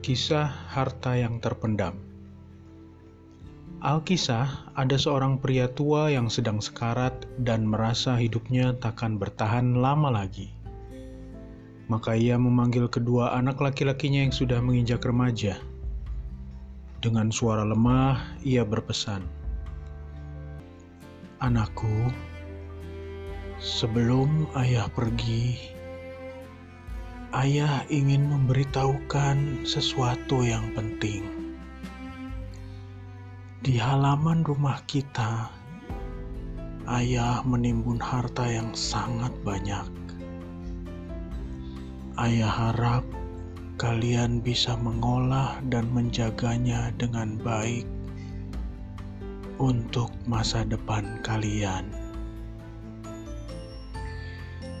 Kisah Harta yang Terpendam Alkisah, ada seorang pria tua yang sedang sekarat dan merasa hidupnya takkan bertahan lama lagi. Maka ia memanggil kedua anak laki-lakinya yang sudah menginjak remaja. Dengan suara lemah, ia berpesan, "Anakku, sebelum ayah pergi, ayah ingin memberitahukan sesuatu yang penting. Di halaman rumah kita, ayah menimbun harta yang sangat banyak. Ayah harap kalian bisa mengolah dan menjaganya dengan baik untuk masa depan kalian.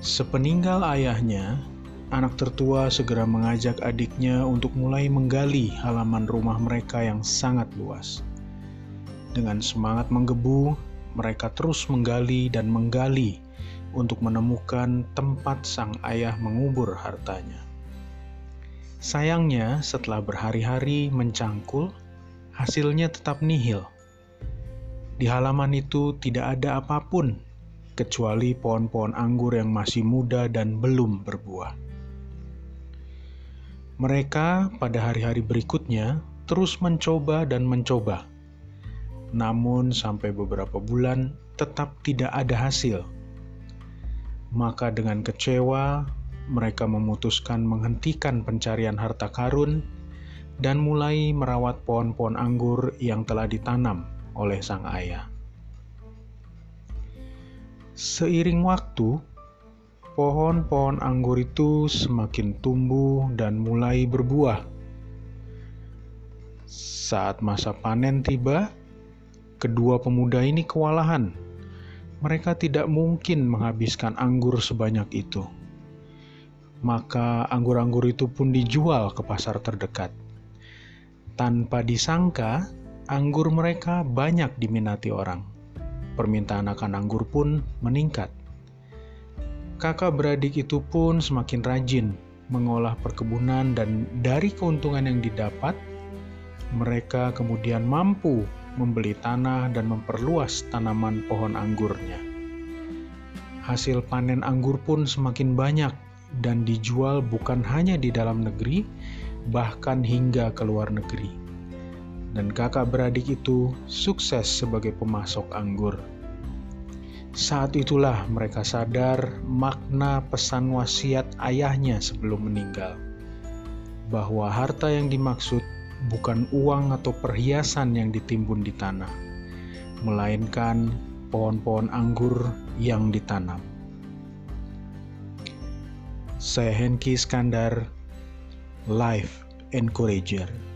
Sepeninggal ayahnya, anak tertua segera mengajak adiknya untuk mulai menggali halaman rumah mereka yang sangat luas. Dengan semangat menggebu, mereka terus menggali dan menggali untuk menemukan tempat sang ayah mengubur hartanya. Sayangnya, setelah berhari-hari mencangkul, hasilnya tetap nihil. Di halaman itu tidak ada apa pun kecuali pohon-pohon anggur yang masih muda dan belum berbuah. Mereka pada hari-hari berikutnya terus mencoba dan mencoba. Namun sampai beberapa bulan tetap tidak ada hasil. Maka dengan kecewa, mereka memutuskan menghentikan pencarian harta karun dan mulai merawat pohon-pohon anggur yang telah ditanam oleh sang ayah. Seiring waktu, pohon-pohon anggur itu semakin tumbuh dan mulai berbuah. Saat masa panen tiba, kedua pemuda ini kewalahan. Mereka tidak mungkin menghabiskan anggur sebanyak itu. Maka anggur-anggur itu pun dijual ke pasar terdekat. Tanpa disangka, anggur mereka banyak diminati orang. Permintaan akan anggur pun meningkat kakak beradik itu pun semakin rajin mengolah perkebunan dan dari keuntungan yang didapat, mereka kemudian mampu membeli tanah dan memperluas tanaman pohon anggurnya. Hasil panen anggur pun semakin banyak dan dijual bukan hanya di dalam negeri, bahkan hingga ke luar negeri. Dan kakak beradik itu sukses sebagai pemasok anggur. Saat itulah mereka sadar makna pesan wasiat ayahnya sebelum meninggal, bahwa harta yang dimaksud bukan uang atau perhiasan yang ditimbun di tanah, melainkan pohon-pohon anggur yang ditanam. Saya Henki Skandar, Life Encourager.